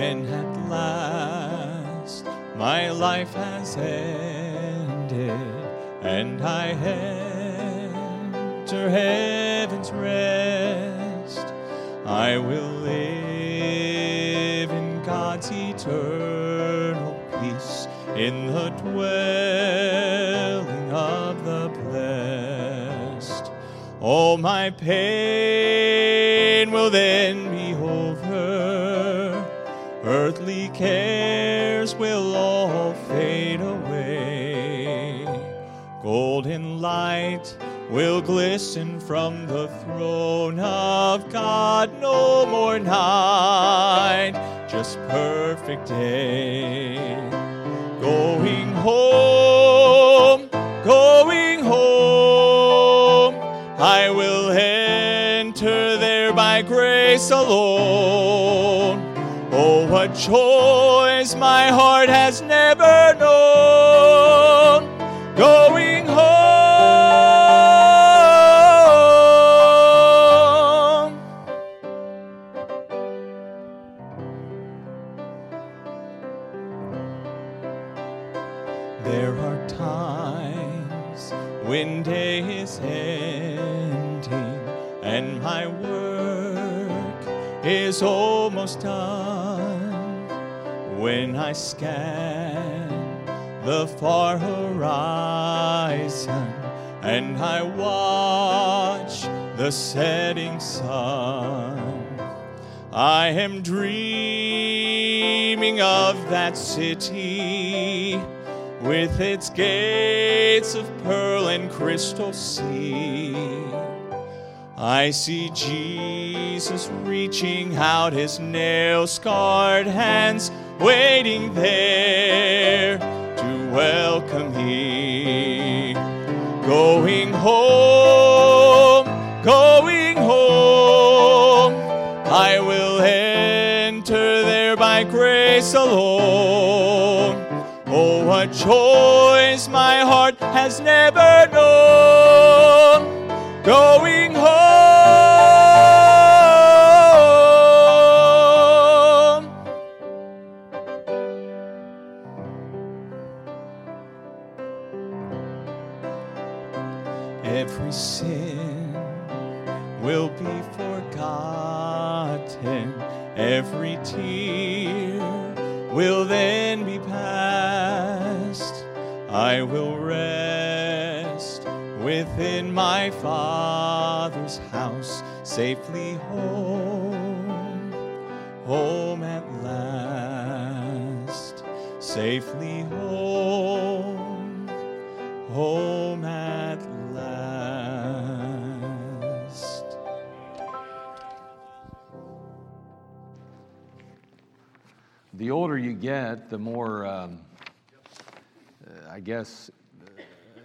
when at last my life has ended and I enter heaven's rest, I will live in God's eternal peace in the dwelling of the blessed. All my pain cares will all fade away. Golden light will glisten from the throne of God. No more night, just perfect day. Going home, going home, I will enter there by grace alone. What joys my heart has never known. Going home. There are times when day is ending and my work is almost done. When I scan the far horizon and I watch the setting sun. I am dreaming of that city with its gates of pearl and crystal sea. I see Jesus reaching out his nail scarred hands, waiting there to welcome me. Going home, going home. I will enter there by grace alone. Oh, what joys my heart has never known. Going then be past. I will rest within my Father's house, safely home, home at last, safely home, home The older you get, the more, um, uh, I guess,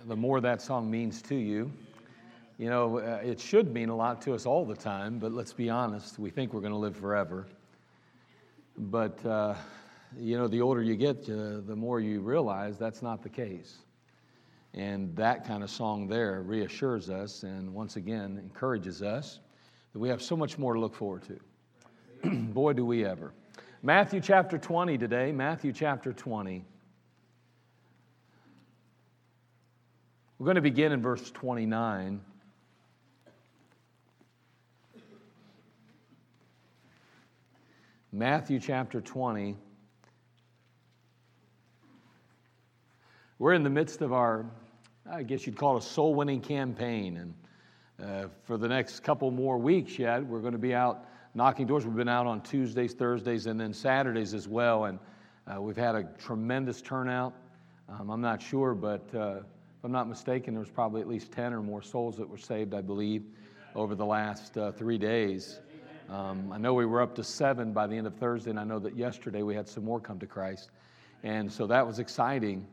the more that song means to you. You know, uh, it should mean a lot to us all the time, but let's be honest, we think we're going to live forever. But, uh, you know, the older you get, uh, the more you realize that's not the case. And that kind of song there reassures us and once again encourages us that we have so much more to look forward to. Boy, do we ever. Matthew chapter 20 today, Matthew chapter 20. We're going to begin in verse 29. Matthew chapter 20. We're in the midst of our, I guess you'd call it a soul winning campaign. And uh, for the next couple more weeks yet, we're going to be out knocking doors. We've been out on Tuesdays, Thursdays, and then Saturdays as well. And uh, we've had a tremendous turnout. Um, I'm not sure, but uh, if I'm not mistaken, there was probably at least 10 or more souls that were saved, I believe, over the last uh, three days. Um, I know we were up to seven by the end of Thursday, and I know that yesterday we had some more come to Christ. And so that was exciting.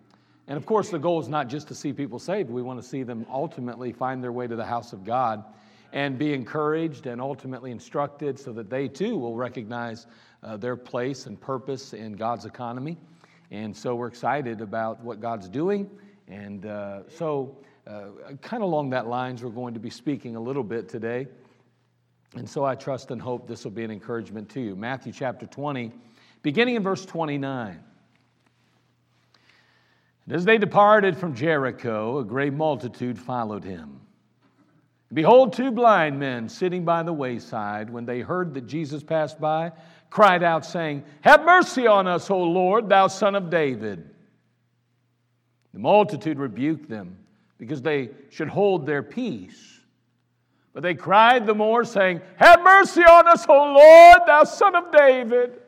And of course, the goal is not just to see people saved, we want to see them ultimately find their way to the house of God and be encouraged and ultimately instructed so that they too will recognize uh, their place and purpose in God's economy. And so we're excited about what God's doing. And uh, so, uh, kind of along that lines, we're going to be speaking a little bit today. And so I trust and hope this will be an encouragement to you. Matthew chapter 20, beginning in verse 29. And as they departed from Jericho, a great multitude followed him. Behold, two blind men sitting by the wayside, when they heard that Jesus passed by, cried out, saying, Have mercy on us, O Lord, thou son of David. The multitude rebuked them because they should hold their peace. But they cried the more, saying, Have mercy on us, O Lord, thou son of David.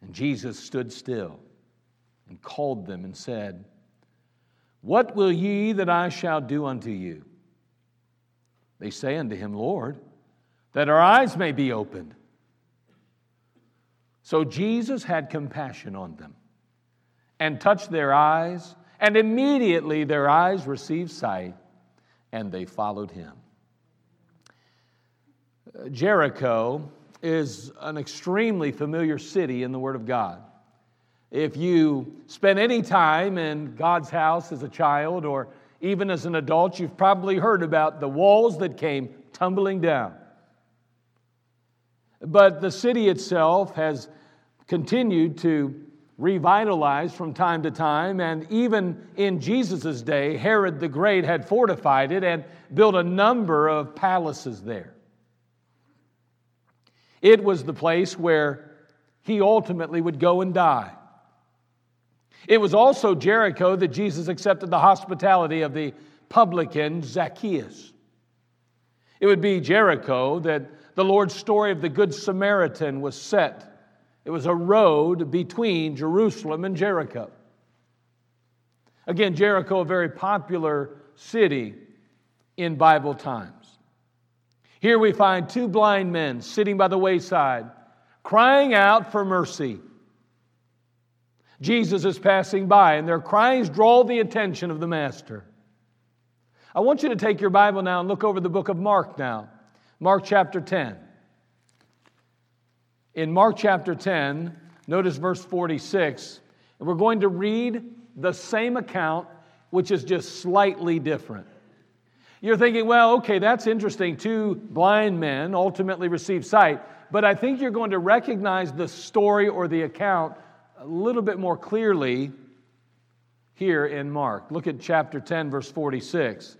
And Jesus stood still and called them and said, What will ye that I shall do unto you? They say unto him, Lord, that our eyes may be opened. So Jesus had compassion on them and touched their eyes, and immediately their eyes received sight, and they followed him. Jericho is an extremely familiar city in the Word of God. If you spend any time in God's house as a child or even as an adult, you've probably heard about the walls that came tumbling down. But the city itself has continued to revitalize from time to time, and even in Jesus' day, Herod the Great had fortified it and built a number of palaces there. It was the place where he ultimately would go and die. It was also Jericho that Jesus accepted the hospitality of the publican Zacchaeus. It would be Jericho that the Lord's story of the Good Samaritan was set. It was a road between Jerusalem and Jericho. Again, Jericho, a very popular city in Bible times. Here we find two blind men sitting by the wayside, crying out for mercy. Jesus is passing by, and their cries draw the attention of the Master. I want you to take your Bible now and look over the book of Mark now. Mark chapter 10. In Mark chapter 10, notice verse 46, and we're going to read the same account, which is just slightly different. You're thinking, well, okay, that's interesting. Two blind men ultimately receive sight. But I think you're going to recognize the story or the account a little bit more clearly here in Mark. Look at chapter 10, verse 46.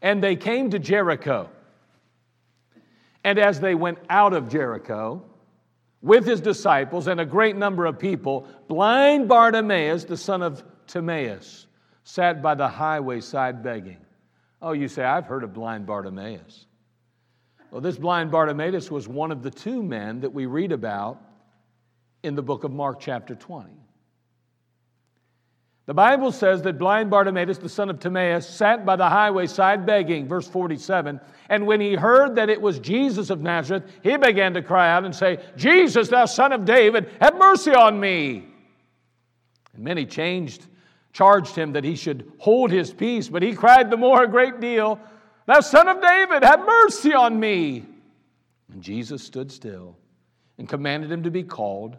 And they came to Jericho. And as they went out of Jericho with his disciples and a great number of people, blind Bartimaeus, the son of Timaeus, sat by the highway side begging. Oh, you say, I've heard of blind Bartimaeus. Well, this blind Bartimaeus was one of the two men that we read about in the book of Mark, chapter 20. The Bible says that blind Bartimaeus, the son of Timaeus, sat by the highway side begging, verse 47. And when he heard that it was Jesus of Nazareth, he began to cry out and say, Jesus, thou son of David, have mercy on me. And many changed, charged him that he should hold his peace, but he cried the more a great deal, Thou son of David, have mercy on me. And Jesus stood still and commanded him to be called.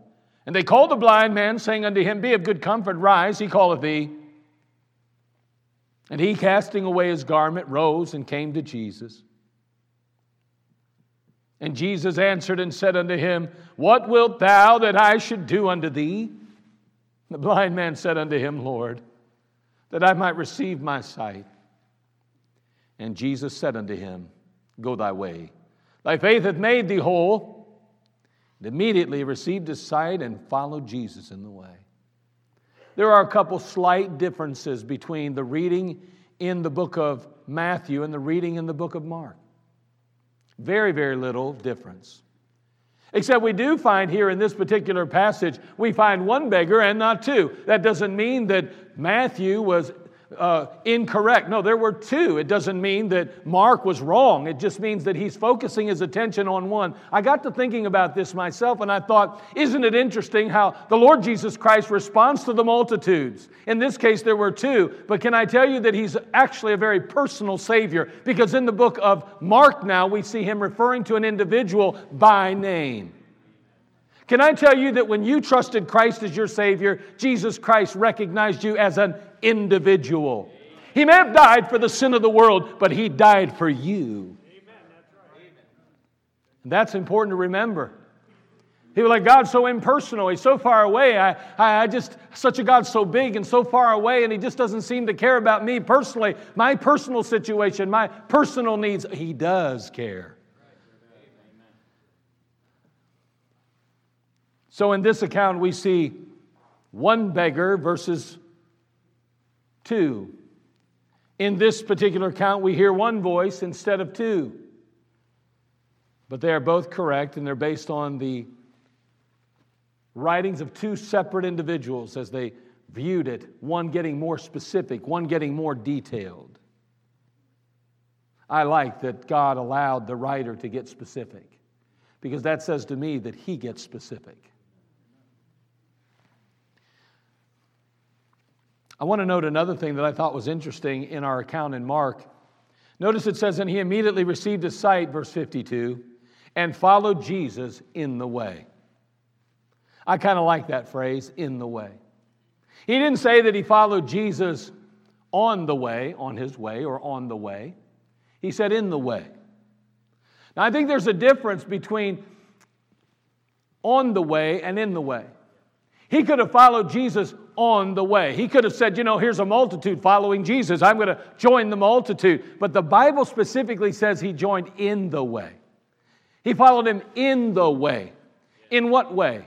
And they called the blind man, saying unto him, Be of good comfort, rise, he calleth thee. And he, casting away his garment, rose and came to Jesus. And Jesus answered and said unto him, What wilt thou that I should do unto thee? The blind man said unto him, Lord, that I might receive my sight. And Jesus said unto him, Go thy way. Thy faith hath made thee whole and immediately received his sight and followed Jesus in the way. There are a couple slight differences between the reading in the book of Matthew and the reading in the book of Mark. Very, very little difference. Except we do find here in this particular passage, we find one beggar and not two. That doesn't mean that Matthew was uh, incorrect. No, there were two. It doesn't mean that Mark was wrong. It just means that he's focusing his attention on one. I got to thinking about this myself and I thought, isn't it interesting how the Lord Jesus Christ responds to the multitudes? In this case, there were two. But can I tell you that he's actually a very personal Savior? Because in the book of Mark now, we see him referring to an individual by name. Can I tell you that when you trusted Christ as your Savior, Jesus Christ recognized you as an individual? He may have died for the sin of the world, but He died for you. And that's important to remember. Was like, God's so impersonal. He's so far away. I, I, I just, such a God so big and so far away, and He just doesn't seem to care about me personally, my personal situation, my personal needs. He does care. So in this account, we see one beggar versus two. In this particular account, we hear one voice instead of two. But they are both correct, and they're based on the writings of two separate individuals as they viewed it, one getting more specific, one getting more detailed. I like that God allowed the writer to get specific because that says to me that he gets specific. I want to note another thing that I thought was interesting in our account in Mark. Notice it says, And he immediately received his sight, verse 52, and followed Jesus in the way. I kind of like that phrase, in the way. He didn't say that he followed Jesus on the way, on his way, or on the way. He said, in the way. Now, I think there's a difference between on the way and in the way. He could have followed Jesus on the way. He could have said, you know, here's a multitude following Jesus. I'm going to join the multitude. But the Bible specifically says he joined in the way. He followed him in the way. In what way?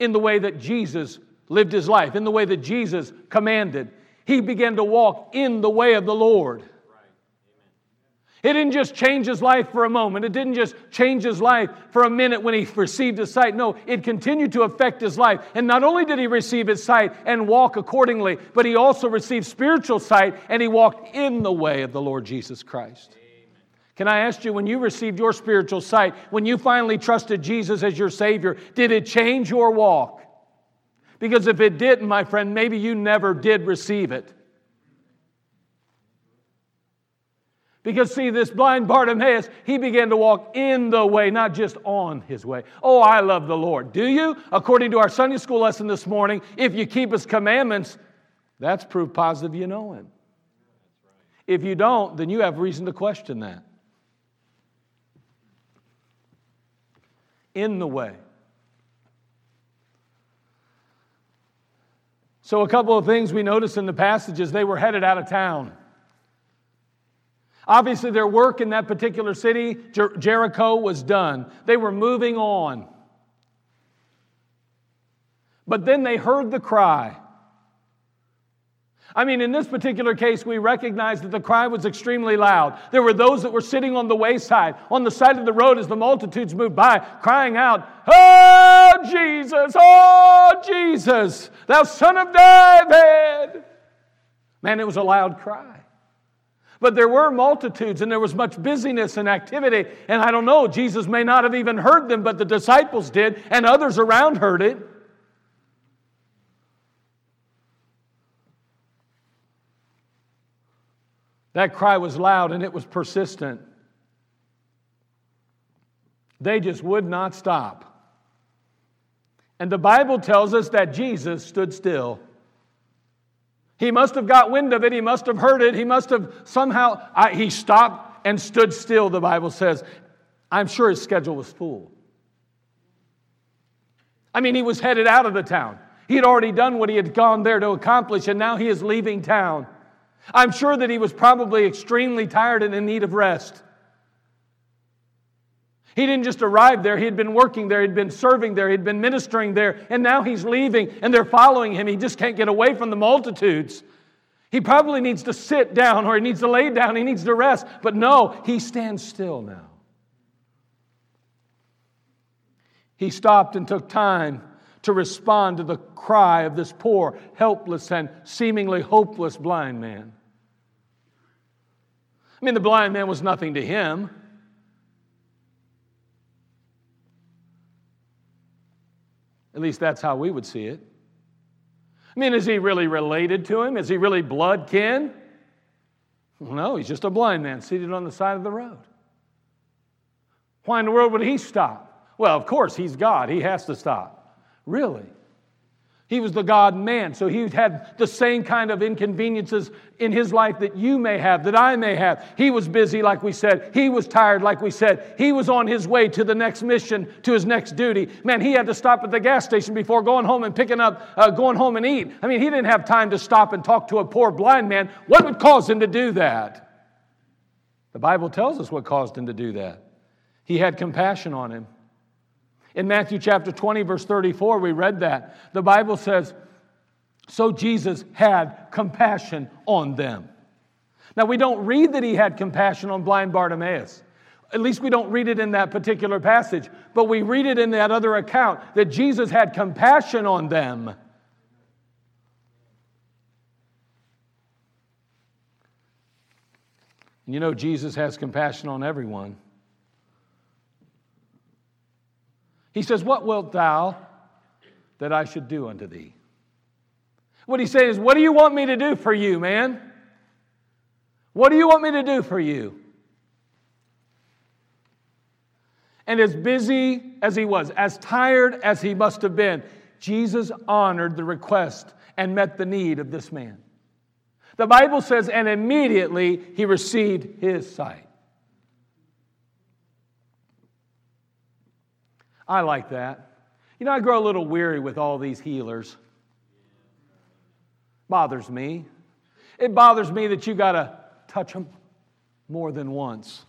in the way that Jesus lived his life, in the way that Jesus commanded. He began to walk in the way of the Lord. It didn't just change his life for a moment. It didn't just change his life for a minute when he received his sight. No, it continued to affect his life. And not only did he receive his sight and walk accordingly, but he also received spiritual sight and he walked in the way of the Lord Jesus Christ. Can I ask you, when you received your spiritual sight, when you finally trusted Jesus as your Savior, did it change your walk? Because if it didn't, my friend, maybe you never did receive it. Because, see, this blind Bartimaeus, he began to walk in the way, not just on his way. Oh, I love the Lord. Do you? According to our Sunday school lesson this morning, if you keep his commandments, that's proof positive you know him. If you don't, then you have reason to question that. in the way. So, a couple of things we notice in the passages they were headed out of town. Obviously, their work in that particular city, Jer- Jericho, was done. They were moving on. But then they heard the cry I mean, in this particular case, we recognize that the cry was extremely loud. There were those that were sitting on the wayside, on the side of the road as the multitudes moved by, crying out, Oh, Jesus, oh, Jesus, thou son of David. Man, it was a loud cry. But there were multitudes and there was much busyness and activity. And I don't know, Jesus may not have even heard them, but the disciples did, and others around heard it. That cry was loud and it was persistent. They just would not stop. And the Bible tells us that Jesus stood still. He must have got wind of it. He must have heard it. He must have somehow, I, he stopped and stood still, the Bible says. I'm sure his schedule was full. I mean, he was headed out of the town. He had already done what he had gone there to accomplish, and now he is leaving town. I'm sure that he was probably extremely tired and in need of rest. He didn't just arrive there, he had been working there, he'd been serving there, he'd been ministering there, and now he's leaving and they're following him. He just can't get away from the multitudes. He probably needs to sit down or he needs to lay down, he needs to rest, but no, he stands still now. He stopped and took time to respond to the cry of this poor, helpless, and seemingly hopeless blind man. I mean, the blind man was nothing to him. At least that's how we would see it. I mean, is he really related to him? Is he really blood kin? no, he's just a blind man seated on the side of the road. Why in the world would he stop? Well, of course, he's God. He has to stop. Really? He was the God man, so he had the same kind of inconveniences in his life that you may have, that I may have. He was busy, like we said. He was tired, like we said. He was on his way to the next mission, to his next duty. Man, he had to stop at the gas station before going home and picking up, uh, going home and eat. I mean, he didn't have time to stop and talk to a poor blind man. What would cause him to do that? The Bible tells us what caused him to do that. He had compassion on him. In Matthew chapter 20, verse 34, we read that. The Bible says, So Jesus had compassion on them. Now, we don't read that he had compassion on blind Bartimaeus. At least we don't read it in that particular passage, but we read it in that other account that Jesus had compassion on them. And you know, Jesus has compassion on everyone. He says, What wilt thou that I should do unto thee? What he's saying is, What do you want me to do for you, man? What do you want me to do for you? And as busy as he was, as tired as he must have been, Jesus honored the request and met the need of this man. The Bible says, and immediately he received his sight. I like that. You know, I grow a little weary with all these healers. Bothers me. It bothers me that you got to touch them more than once.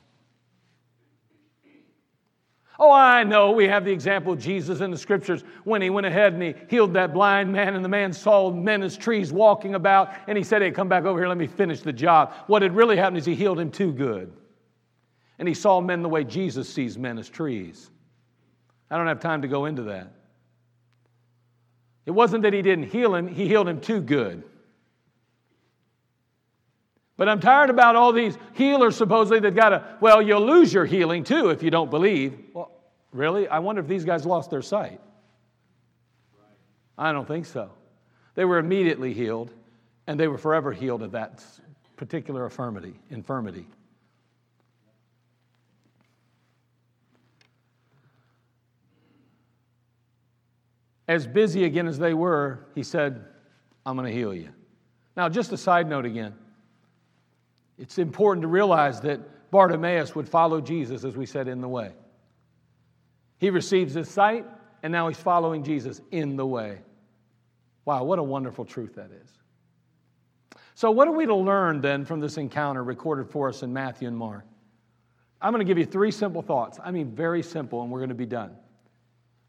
Oh, I know we have the example of Jesus in the scriptures when he went ahead and he healed that blind man, and the man saw men as trees walking about, and he said, Hey, come back over here, let me finish the job. What had really happened is he healed him too good. And he saw men the way Jesus sees men as trees. I don't have time to go into that. It wasn't that he didn't heal him, he healed him too good. But I'm tired about all these healers supposedly that got to, well, you'll lose your healing too if you don't believe. Well, really? I wonder if these guys lost their sight. I don't think so. They were immediately healed, and they were forever healed of that particular infirmity. infirmity. As busy again as they were, he said, I'm going to heal you. Now, just a side note again. It's important to realize that Bartimaeus would follow Jesus, as we said, in the way. He receives his sight, and now he's following Jesus in the way. Wow, what a wonderful truth that is. So, what are we to learn then from this encounter recorded for us in Matthew and Mark? I'm going to give you three simple thoughts. I mean, very simple, and we're going to be done.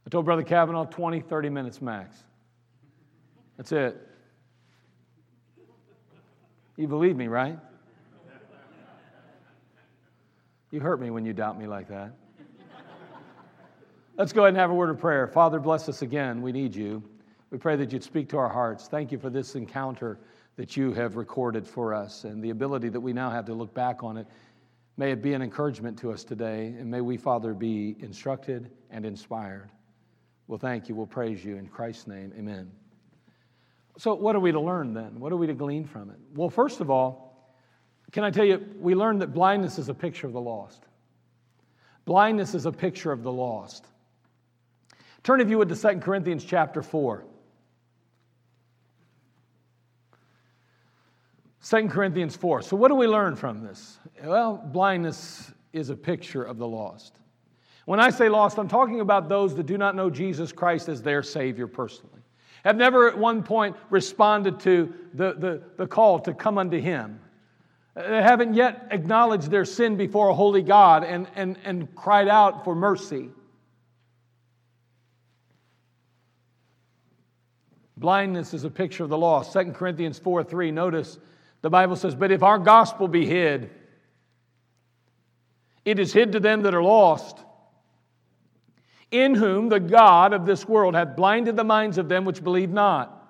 I told Brother Kavanaugh 20, 30 minutes max. That's it. You believe me, right? You hurt me when you doubt me like that. Let's go ahead and have a word of prayer. Father, bless us again. We need you. We pray that you'd speak to our hearts. Thank you for this encounter that you have recorded for us and the ability that we now have to look back on it. May it be an encouragement to us today, and may we, Father, be instructed and inspired. Well, thank you. We'll praise you in Christ's name. Amen. So, what are we to learn then? What are we to glean from it? Well, first of all, can I tell you, we learned that blindness is a picture of the lost. Blindness is a picture of the lost. Turn, if you would, to 2 Corinthians chapter 4. 2 Corinthians 4. So, what do we learn from this? Well, blindness is a picture of the lost. When I say lost, I'm talking about those that do not know Jesus Christ as their Savior personally, have never at one point responded to the, the, the call to come unto Him. They haven't yet acknowledged their sin before a holy God and, and, and cried out for mercy. Blindness is a picture of the lost. 2 Corinthians 4 3, notice the Bible says, But if our gospel be hid, it is hid to them that are lost in whom the God of this world hath blinded the minds of them which believe not,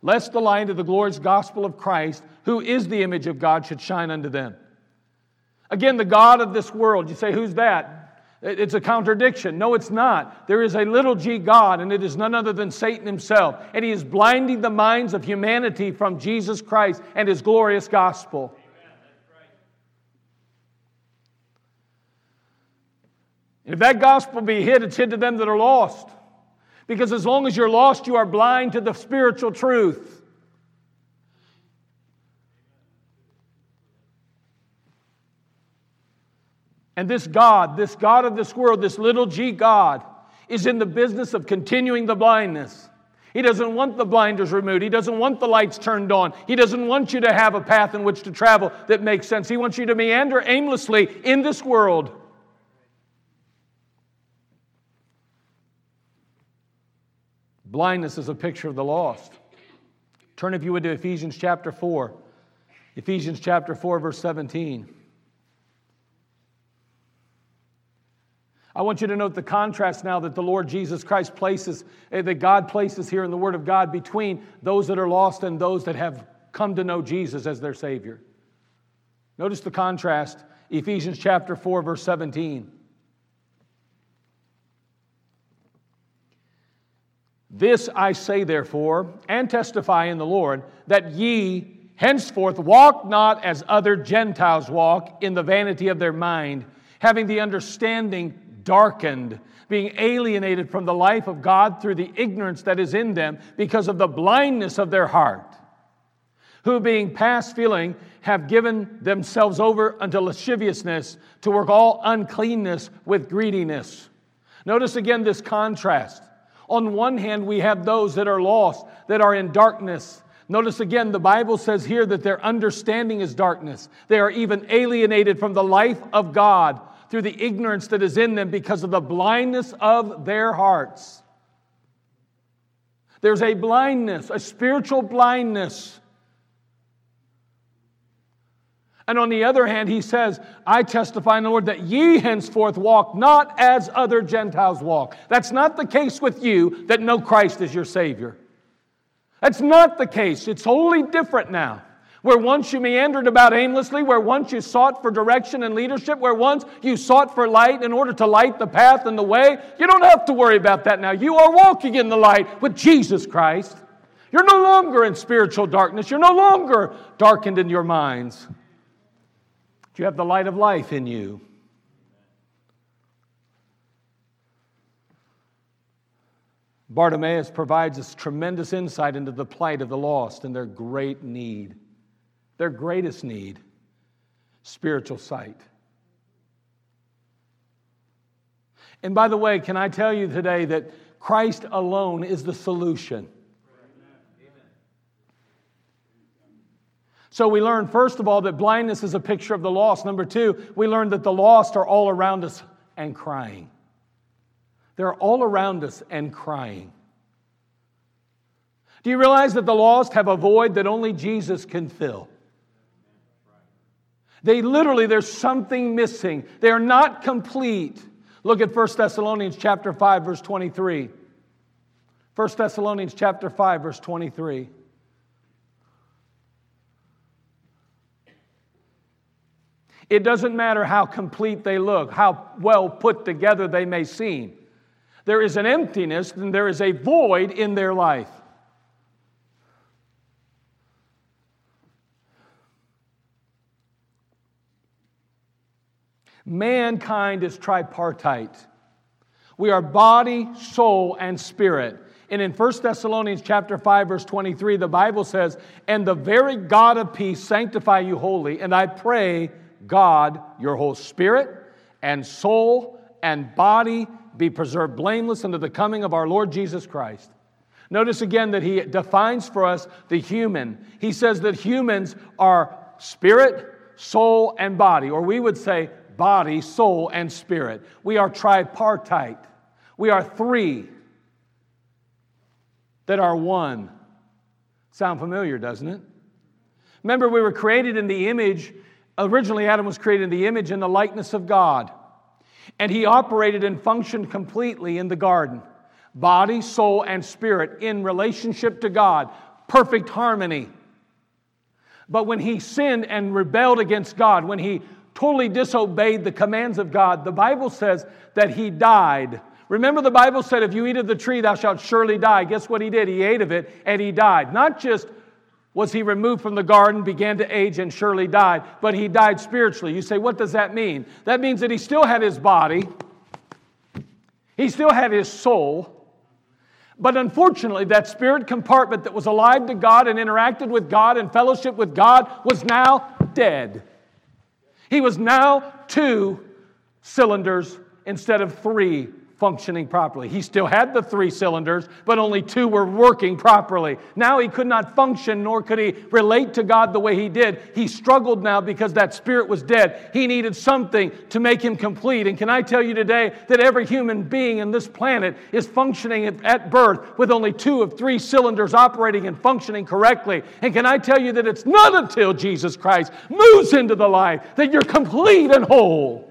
lest the light of the glorious gospel of Christ, who is the image of God, should shine unto them. Again, the God of this world, you say, who's that? It's a contradiction. No, it's not. There is a little g God, and it is none other than Satan himself. And he is blinding the minds of humanity from Jesus Christ and his glorious gospel. If that gospel be hid, it's hid to them that are lost. Because as long as you're lost, you are blind to the spiritual truth. And this God, this God of this world, this little g God, is in the business of continuing the blindness. He doesn't want the blinders removed. He doesn't want the lights turned on. He doesn't want you to have a path in which to travel that makes sense. He wants you to meander aimlessly in this world. Blindness is a picture of the lost. Turn, if you would, to Ephesians chapter 4. Ephesians chapter 4, verse 17. I want you to note the contrast now that the Lord Jesus Christ places, eh, that God places here in the Word of God between those that are lost and those that have come to know Jesus as their Savior. Notice the contrast, Ephesians chapter 4, verse 17. This I say, therefore, and testify in the Lord, that ye henceforth walk not as other Gentiles walk in the vanity of their mind, having the understanding darkened, being alienated from the life of God through the ignorance that is in them because of the blindness of their heart, who being past feeling have given themselves over unto lasciviousness to work all uncleanness with greediness. Notice again this contrast. On one hand, we have those that are lost, that are in darkness. Notice again, the Bible says here that their understanding is darkness. They are even alienated from the life of God through the ignorance that is in them because of the blindness of their hearts. There's a blindness, a spiritual blindness. And on the other hand, he says, I testify in the Lord that ye henceforth walk not as other Gentiles walk. That's not the case with you that know Christ as your Savior. That's not the case. It's wholly different now. Where once you meandered about aimlessly, where once you sought for direction and leadership, where once you sought for light in order to light the path and the way, you don't have to worry about that now. You are walking in the light with Jesus Christ. You're no longer in spiritual darkness. You're no longer darkened in your minds. You have the light of life in you. Bartimaeus provides us tremendous insight into the plight of the lost and their great need their greatest need spiritual sight. And by the way, can I tell you today that Christ alone is the solution? So we learn, first of all, that blindness is a picture of the lost. Number two, we learn that the lost are all around us and crying. They're all around us and crying. Do you realize that the lost have a void that only Jesus can fill? They literally, there's something missing. They are not complete. Look at 1 Thessalonians chapter 5, verse 23. 1 Thessalonians chapter 5, verse 23. It doesn't matter how complete they look, how well put together they may seem. There is an emptiness and there is a void in their life. Mankind is tripartite. We are body, soul, and spirit. And in 1 Thessalonians chapter 5 verse 23 the Bible says, "And the very God of peace sanctify you wholly, and I pray God your whole spirit and soul and body be preserved blameless unto the coming of our Lord Jesus Christ." Notice again that he defines for us the human. He says that humans are spirit, soul, and body, or we would say body, soul, and spirit. We are tripartite. We are three that are one. Sound familiar, doesn't it? Remember, we were created in the image, originally, Adam was created in the image and the likeness of God. And he operated and functioned completely in the garden body, soul, and spirit in relationship to God, perfect harmony. But when he sinned and rebelled against God, when he totally disobeyed the commands of God, the Bible says that he died. Remember, the Bible said, If you eat of the tree, thou shalt surely die. Guess what he did? He ate of it and he died. Not just was he removed from the garden, began to age, and surely died, but he died spiritually. You say, What does that mean? That means that he still had his body, he still had his soul, But unfortunately, that spirit compartment that was alive to God and interacted with God and fellowship with God was now dead. He was now two cylinders instead of three functioning properly. He still had the three cylinders, but only two were working properly. Now he could not function, nor could he relate to God the way he did. He struggled now because that spirit was dead. He needed something to make him complete. And can I tell you today that every human being in this planet is functioning at birth with only two of three cylinders operating and functioning correctly? And can I tell you that it's not until Jesus Christ moves into the life that you're complete and whole?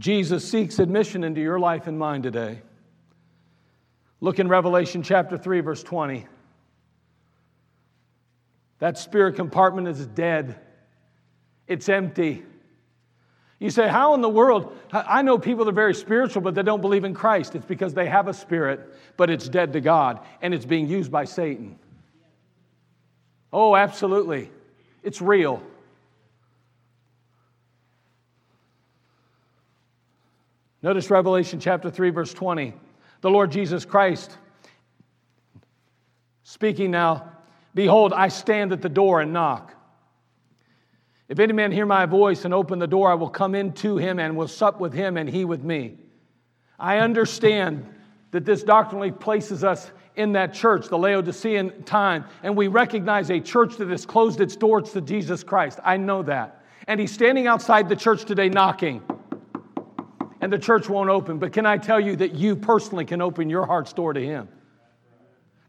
Jesus seeks admission into your life and mine today. Look in Revelation chapter 3, verse 20. That spirit compartment is dead, it's empty. You say, How in the world? I know people that are very spiritual, but they don't believe in Christ. It's because they have a spirit, but it's dead to God, and it's being used by Satan. Oh, absolutely. It's real. Notice Revelation chapter 3, verse 20. The Lord Jesus Christ speaking now, Behold, I stand at the door and knock. If any man hear my voice and open the door, I will come into him and will sup with him and he with me. I understand that this doctrinally places us in that church, the Laodicean time, and we recognize a church that has closed its doors to Jesus Christ. I know that. And he's standing outside the church today knocking and the church won't open. But can I tell you that you personally can open your heart's door to Him?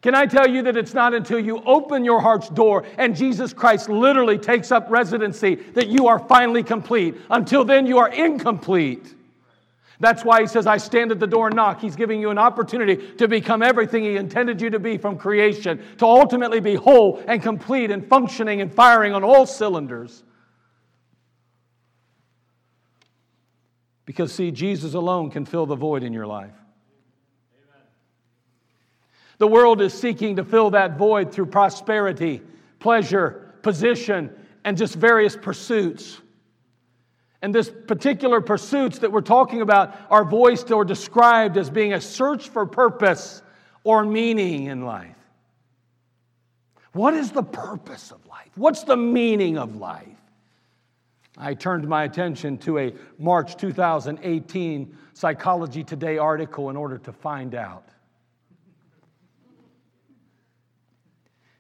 Can I tell you that it's not until you open your heart's door and Jesus Christ literally takes up residency that you are finally complete? Until then, you are incomplete. That's why he says, I stand at the door and knock. He's giving you an opportunity to become everything he intended you to be from creation, to ultimately be whole and complete and functioning and firing on all cylinders. Because, see, Jesus alone can fill the void in your life. Amen. The world is seeking to fill that void through prosperity, pleasure, position, and just various pursuits. And this particular pursuits that we're talking about are voiced or described as being a search for purpose or meaning in life. What is the purpose of life? What's the meaning of life? I turned my attention to a March 2018 Psychology Today article in order to find out.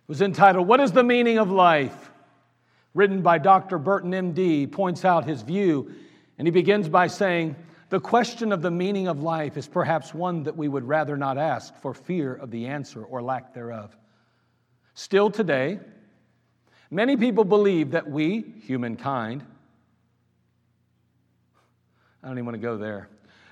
It was entitled, What is the Meaning of Life? Written by Dr. Burton, MD, points out his view, and he begins by saying, The question of the meaning of life is perhaps one that we would rather not ask for fear of the answer or lack thereof. Still today, many people believe that we, humankind, I don't even want to go there.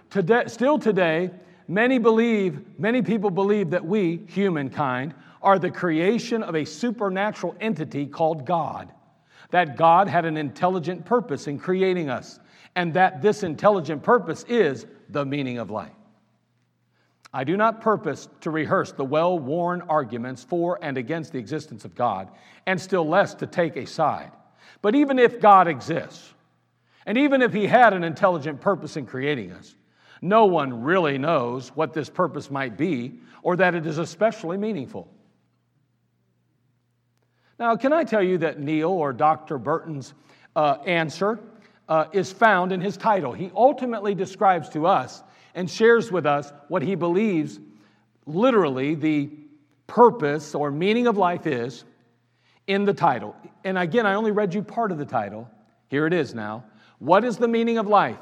Today, still today, many believe, many people believe that we, humankind, are the creation of a supernatural entity called God. That God had an intelligent purpose in creating us, and that this intelligent purpose is the meaning of life. I do not purpose to rehearse the well worn arguments for and against the existence of God, and still less to take a side. But even if God exists, and even if he had an intelligent purpose in creating us, no one really knows what this purpose might be or that it is especially meaningful. Now, can I tell you that Neel or Dr. Burton's uh, answer uh, is found in his title? He ultimately describes to us and shares with us what he believes literally the purpose or meaning of life is in the title. And again, I only read you part of the title. Here it is now. What is the meaning of life?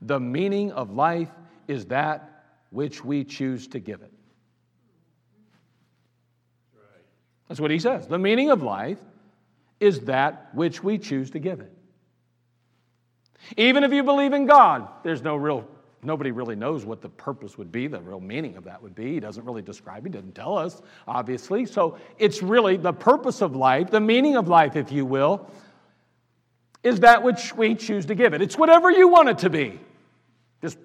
The meaning of life is that which we choose to give it. That's what he says. The meaning of life is that which we choose to give it. Even if you believe in God, there's no real nobody really knows what the purpose would be, the real meaning of that would be. He doesn't really describe, he doesn't tell us, obviously. So it's really the purpose of life, the meaning of life, if you will, is that which we choose to give it. It's whatever you want it to be. Just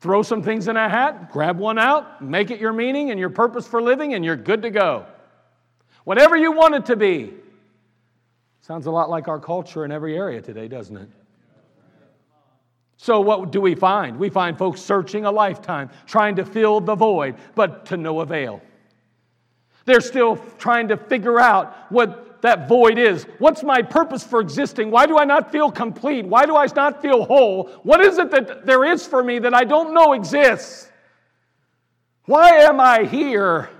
throw some things in a hat, grab one out, make it your meaning and your purpose for living, and you're good to go. Whatever you want it to be. Sounds a lot like our culture in every area today, doesn't it? So, what do we find? We find folks searching a lifetime, trying to fill the void, but to no avail. They're still trying to figure out what that void is. What's my purpose for existing? Why do I not feel complete? Why do I not feel whole? What is it that there is for me that I don't know exists? Why am I here?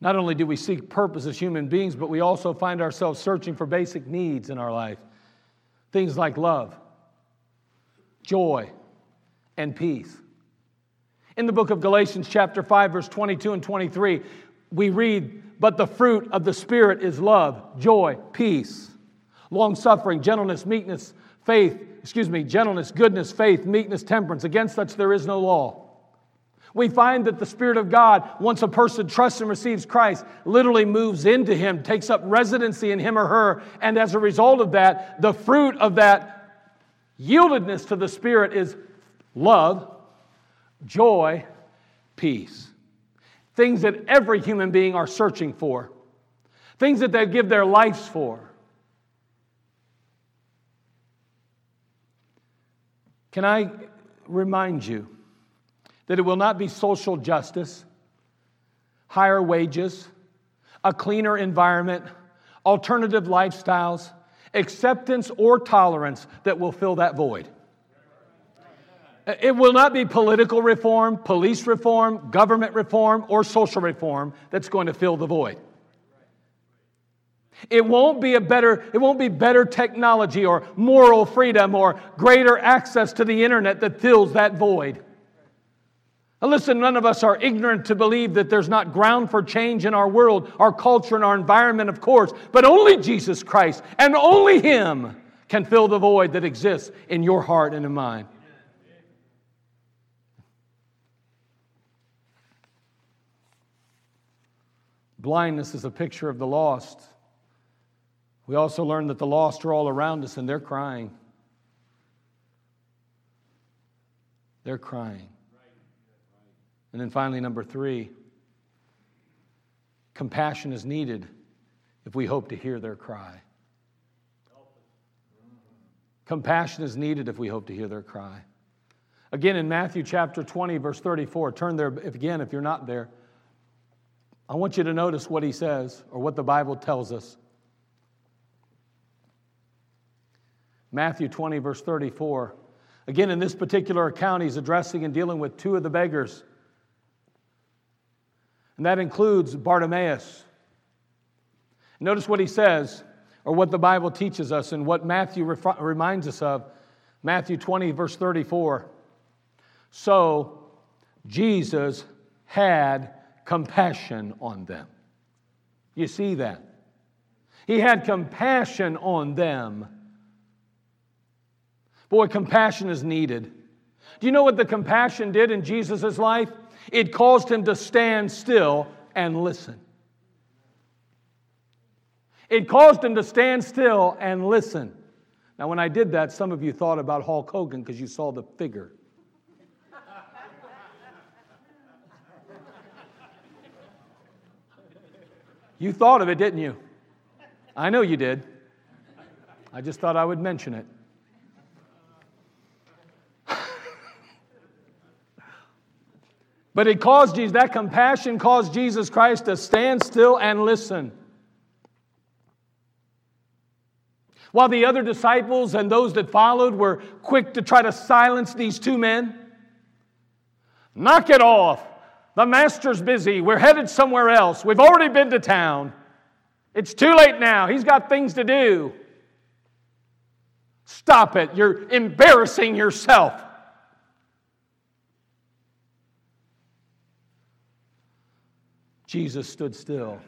Not only do we seek purpose as human beings, but we also find ourselves searching for basic needs in our life. Things like love, joy, and peace. In the book of Galatians, chapter 5, verse 22 and 23, we read, But the fruit of the Spirit is love, joy, peace, long suffering, gentleness, meekness, faith, excuse me, gentleness, goodness, faith, meekness, temperance. Against such there is no law. We find that the Spirit of God, once a person trusts and receives Christ, literally moves into him, takes up residency in him or her, and as a result of that, the fruit of that yieldedness to the Spirit is love, joy, peace. Things that every human being are searching for, things that they give their lives for. Can I remind you that it will not be social justice, higher wages, a cleaner environment, alternative lifestyles, acceptance, or tolerance that will fill that void. It will not be political reform, police reform, government reform, or social reform that's going to fill the void. It won't be a better, it won't be better technology or moral freedom or greater access to the internet that fills that void. Now listen, none of us are ignorant to believe that there's not ground for change in our world, our culture, and our environment, of course, but only Jesus Christ and only Him can fill the void that exists in your heart and in mine. Blindness is a picture of the lost. We also learn that the lost are all around us and they're crying. They're crying. And then finally, number three, compassion is needed if we hope to hear their cry. Compassion is needed if we hope to hear their cry. Again, in Matthew chapter 20, verse 34, turn there again if you're not there. I want you to notice what he says or what the Bible tells us. Matthew 20, verse 34. Again, in this particular account, he's addressing and dealing with two of the beggars and that includes Bartimaeus. Notice what he says, or what the Bible teaches us, and what Matthew reminds us of. Matthew 20, verse 34. So Jesus had compassion on them. You see that? He had compassion on them. Boy, compassion is needed. Do you know what the compassion did in Jesus' life? It caused him to stand still and listen. It caused him to stand still and listen. Now, when I did that, some of you thought about Hulk Hogan because you saw the figure. You thought of it, didn't you? I know you did. I just thought I would mention it. But it caused Jesus, that compassion caused Jesus Christ to stand still and listen. While the other disciples and those that followed were quick to try to silence these two men, knock it off. The master's busy. We're headed somewhere else. We've already been to town. It's too late now. He's got things to do. Stop it. You're embarrassing yourself. Jesus stood still.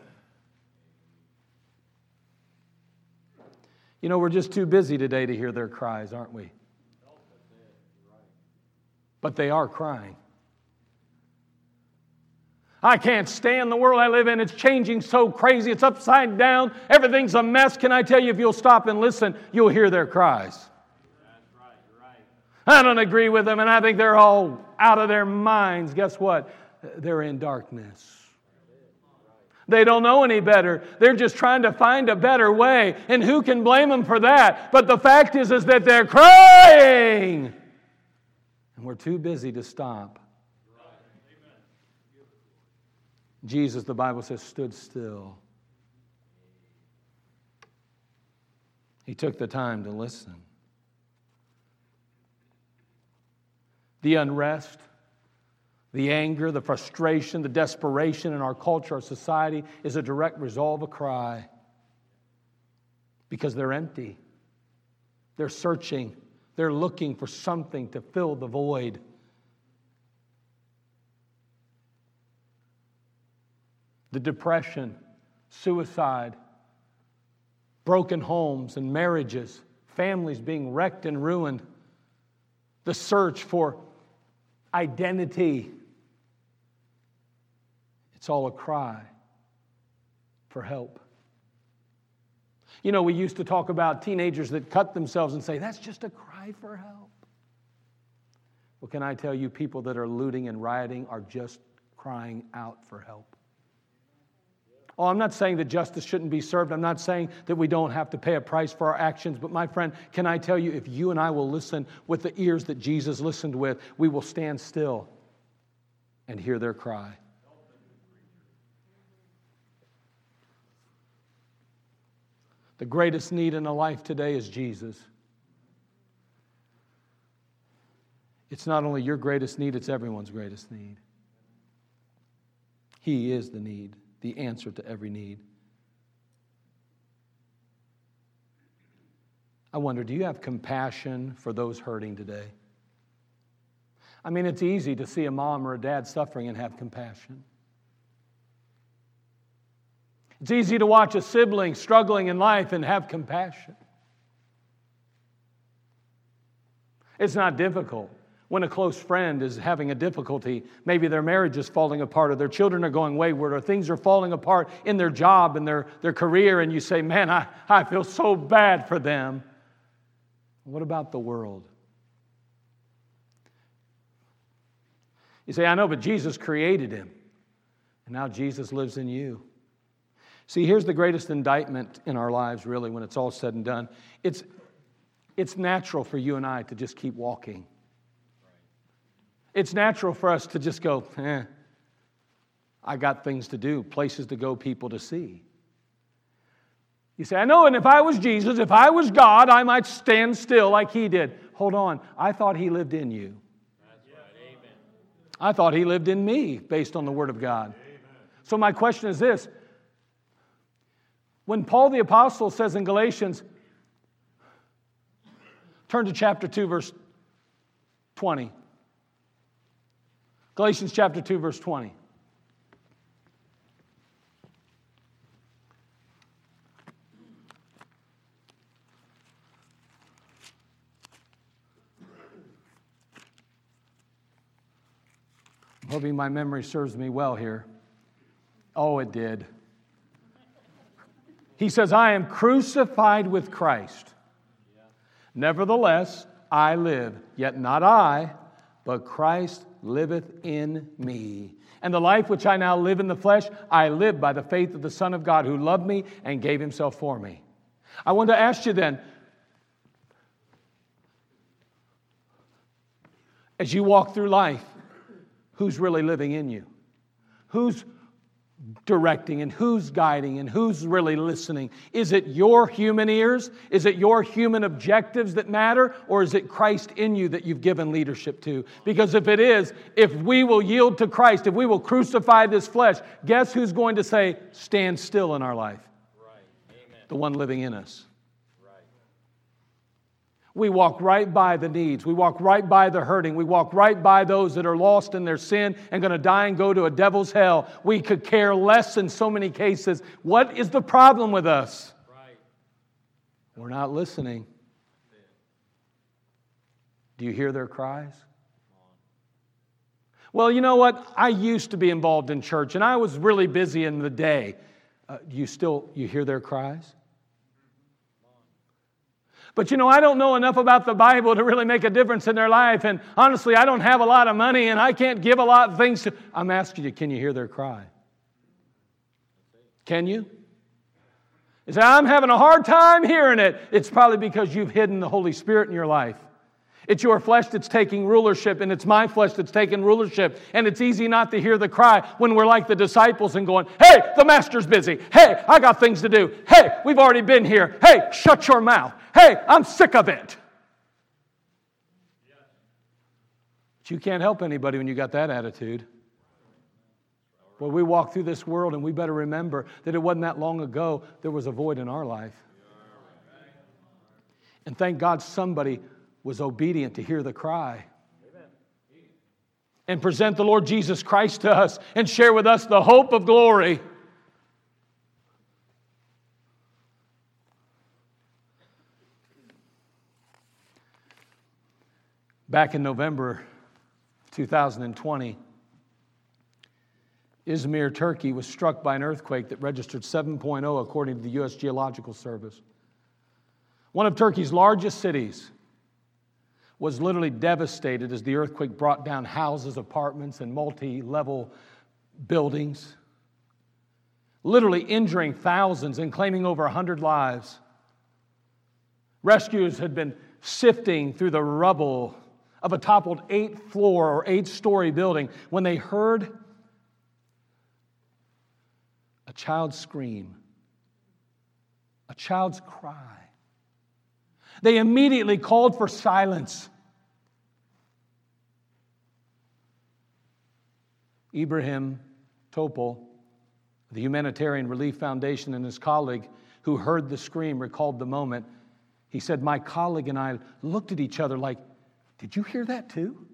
You know, we're just too busy today to hear their cries, aren't we? But they are crying. I can't stand the world I live in. It's changing so crazy. It's upside down. Everything's a mess. Can I tell you, if you'll stop and listen, you'll hear their cries. I don't agree with them, and I think they're all out of their minds. Guess what? They're in darkness. They don't know any better. They're just trying to find a better way. And who can blame them for that? But the fact is, is that they're crying. And we're too busy to stop. Jesus, the Bible says, stood still. He took the time to listen. The unrest, the anger, the frustration, the desperation in our culture, our society is a direct result of a cry because they're empty. They're searching, they're looking for something to fill the void. The depression, suicide, broken homes and marriages, families being wrecked and ruined, the search for identity. It's all a cry for help. You know, we used to talk about teenagers that cut themselves and say, that's just a cry for help. Well, can I tell you, people that are looting and rioting are just crying out for help. Oh, I'm not saying that justice shouldn't be served. I'm not saying that we don't have to pay a price for our actions. But my friend, can I tell you, if you and I will listen with the ears that Jesus listened with, we will stand still and hear their cry. The greatest need in a life today is Jesus. It's not only your greatest need, it's everyone's greatest need. He is the need the answer to every need. I wonder, do you have compassion for those hurting today? I mean, it's easy to see a mom or a dad suffering and have compassion. It's easy to watch a sibling struggling in life and have compassion. It's not difficult when a close friend is having a difficulty, maybe their marriage is falling apart, or their children are going wayward, or things are falling apart in their job and their, their career, and you say, Man, I, I feel so bad for them. What about the world? You say, I know, but Jesus created him, and now Jesus lives in you. See, here's the greatest indictment in our lives, really, when it's all said and done. It's, it's natural for you and I to just keep walking it's natural for us to just go, eh, I got things to do, places to go, people to see. You say, I know, and if I was Jesus, if I was God, I might stand still like he did. Hold on, I thought he lived in you. I thought he lived in me based on the Word of God. So, my question is this When Paul the Apostle says in Galatians, turn to chapter 2, verse 20. Galatians chapter 2, verse 20. I'm hoping my memory serves me well here. Oh, it did. He says, I am crucified with Christ. Nevertheless, I live, yet not I, but Christ liveth in me. And the life which I now live in the flesh, I live by the faith of the Son of God who loved me and gave himself for me. I want to ask you then, as you walk through life, who's really living in you? Who's directing and who's guiding and who's really listening? Is it your human ears? Is it your human objectives that matter? Or is it Christ in you that you've given leadership to? Because if it is, if we will yield to Christ, if we will crucify this flesh, guess who's going to say, stand still in our life? Right. The one living in us. We walk right by the needs. We walk right by the hurting. We walk right by those that are lost in their sin and going to die and go to a devil's hell. We could care less in so many cases. What is the problem with us? Right. We're not listening. Do you hear their cries? Well, you know what? I used to be involved in church and I was really busy in the day. Uh, you still you hear their cries? But you know, I don't know enough about the Bible to really make a difference in their life. And honestly, I don't have a lot of money and I can't give a lot of things to. I'm asking you, can you hear their cry? Can you? You say, I'm having a hard time hearing it. It's probably because you've hidden the Holy Spirit in your life. It's your flesh that's taking rulership, and it's my flesh that's taking rulership. And it's easy not to hear the cry when we're like the disciples and going, Hey, the master's busy. Hey, I got things to do. Hey, we've already been here. Hey, shut your mouth. Hey, I'm sick of it. But you can't help anybody when you got that attitude. Well, we walk through this world, and we better remember that it wasn't that long ago there was a void in our life. And thank God somebody was obedient to hear the cry and present the Lord Jesus Christ to us and share with us the hope of glory. Back in November 2020, Izmir, Turkey was struck by an earthquake that registered 7.0 according to the U.S. Geological Service. One of Turkey's largest cities was literally devastated as the earthquake brought down houses, apartments, and multi level buildings, literally injuring thousands and claiming over 100 lives. Rescuers had been sifting through the rubble of a toppled eight floor or eight story building when they heard a child's scream, a child's cry. They immediately called for silence. Ibrahim Topol, the Humanitarian Relief Foundation, and his colleague who heard the scream recalled the moment. He said, My colleague and I looked at each other like, Did you hear that too?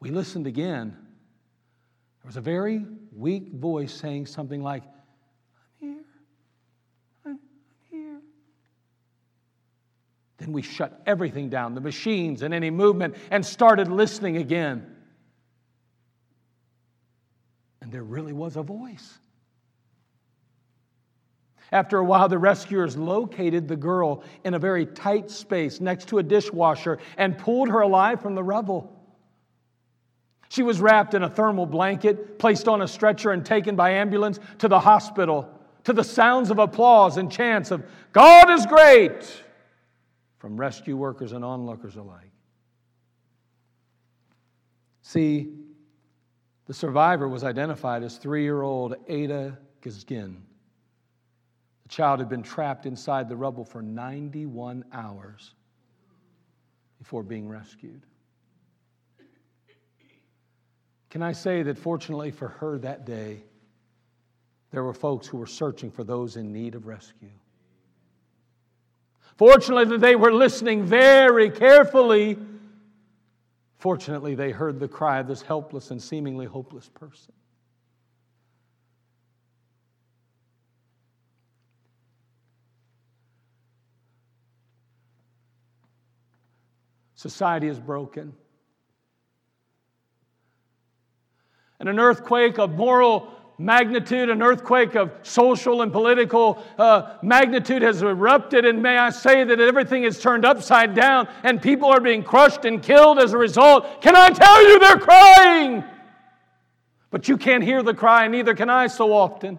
We listened again. There was a very weak voice saying something like, Then we shut everything down, the machines and any movement, and started listening again. And there really was a voice. After a while, the rescuers located the girl in a very tight space next to a dishwasher and pulled her alive from the rubble. She was wrapped in a thermal blanket, placed on a stretcher, and taken by ambulance to the hospital to the sounds of applause and chants of, God is great! From rescue workers and onlookers alike. See, the survivor was identified as three year old Ada Gizgin. The child had been trapped inside the rubble for 91 hours before being rescued. Can I say that fortunately for her that day, there were folks who were searching for those in need of rescue? Fortunately, they were listening very carefully. Fortunately, they heard the cry of this helpless and seemingly hopeless person. Society is broken. And an earthquake of moral magnitude, an earthquake of social and political uh, magnitude has erupted, and may I say that everything is turned upside down and people are being crushed and killed as a result. Can I tell you they're crying? But you can't hear the cry, neither can I so often.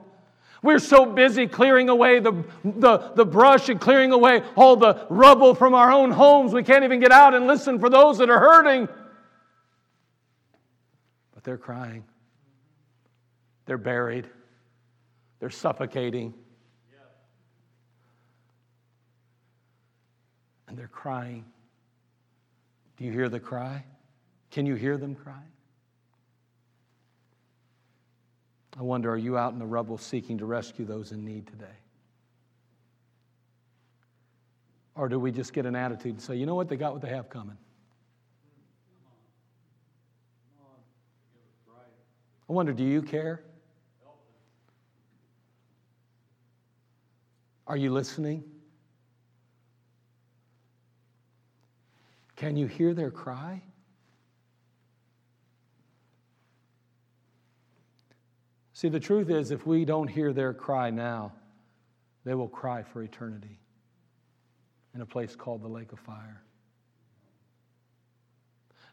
We're so busy clearing away the, the, the brush and clearing away all the rubble from our own homes, we can't even get out and listen for those that are hurting. But they're crying. They're buried, they're suffocating, and they're crying. Do you hear the cry? Can you hear them cry? I wonder, are you out in the rubble seeking to rescue those in need today? Or do we just get an attitude and say, you know what, they got what they have coming? I wonder, do you care? Are you listening? Can you hear their cry? See, the truth is, if we don't hear their cry now, they will cry for eternity in a place called the lake of fire.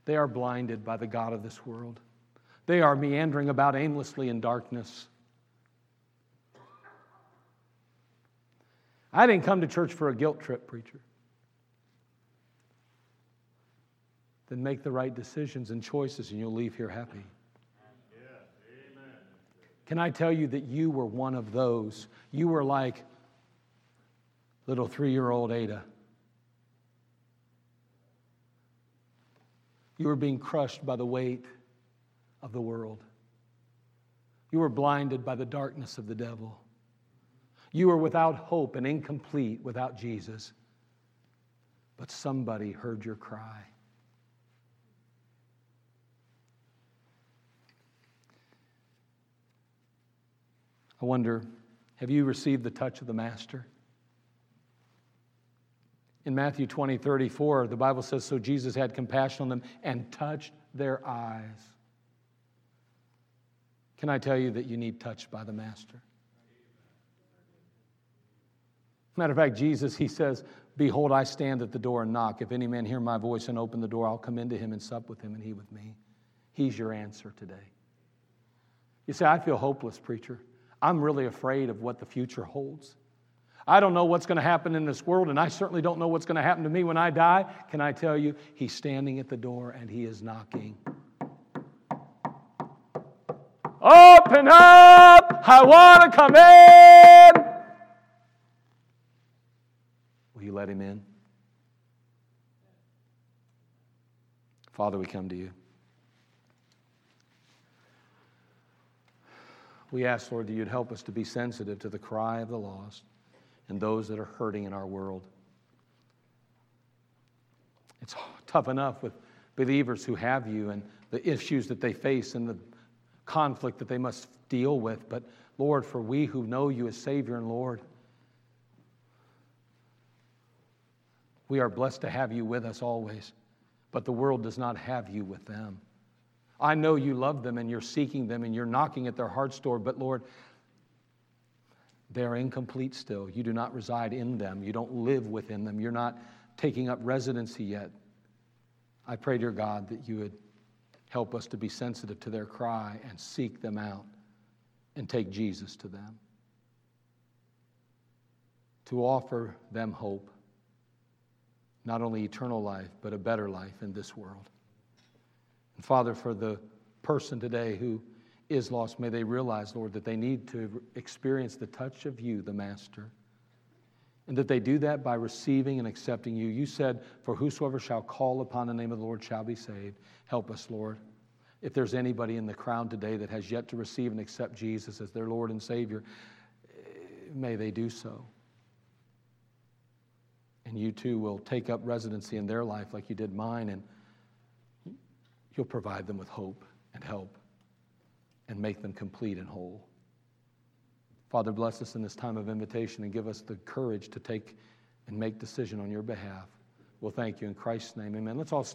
They are blinded by the God of this world. They are meandering about aimlessly in darkness. I didn't come to church for a guilt trip, preacher. Then make the right decisions and choices, and you'll leave here happy. Can I tell you that you were one of those? You were like little three year old Ada. You were being crushed by the weight of the world. You were blinded by the darkness of the devil. You were without hope and incomplete without Jesus. But somebody heard your cry. I wonder have you received the touch of the Master? In Matthew 20, 34, the Bible says, So Jesus had compassion on them and touched their eyes. Can I tell you that you need touched by the Master? Matter of fact, Jesus, he says, Behold, I stand at the door and knock. If any man hear my voice and open the door, I'll come into him and sup with him and he with me. He's your answer today. You say, I feel hopeless, preacher. I'm really afraid of what the future holds. I don't know what's going to happen in this world, and I certainly don't know what's going to happen to me when I die. Can I tell you, He's standing at the door and He is knocking. Open up! I want to come in! Let Him in? Father, we come to you. We ask, Lord, that you'd help us to be sensitive to the cry of the lost and those that are hurting in our world. It's tough enough with believers who have you and the issues that they face and the conflict that they must deal with. But Lord, for we who know you as Savior and Lord, we are blessed to have you with us always. But the world does not have you with them. I know you love them and you're seeking them and you're knocking at their heart's door, but Lord, they're incomplete still. You do not reside in them. You don't live within them. You're not taking up residency yet. I pray, dear God, that you would help us to be sensitive to their cry and seek them out and take Jesus to them. To offer them hope, not only eternal life, but a better life in this world. And Father, for the person today who is lost, may they realize, Lord, that they need to experience the touch of you, the Master. And that they do that by receiving and accepting you. You said, For whosoever shall call upon the name of the Lord shall be saved. Help us, Lord. If there's anybody in the crowd today that has yet to receive and accept Jesus as their Lord and Savior, eh, may they do so. And you too will take up residency in their life like you did mine and you'll provide them with hope and help and make them complete and whole. Father, bless us in this time of invitation and give us the courage to take and make decision on your behalf. We'll thank you in Christ's name. Amen. Let's all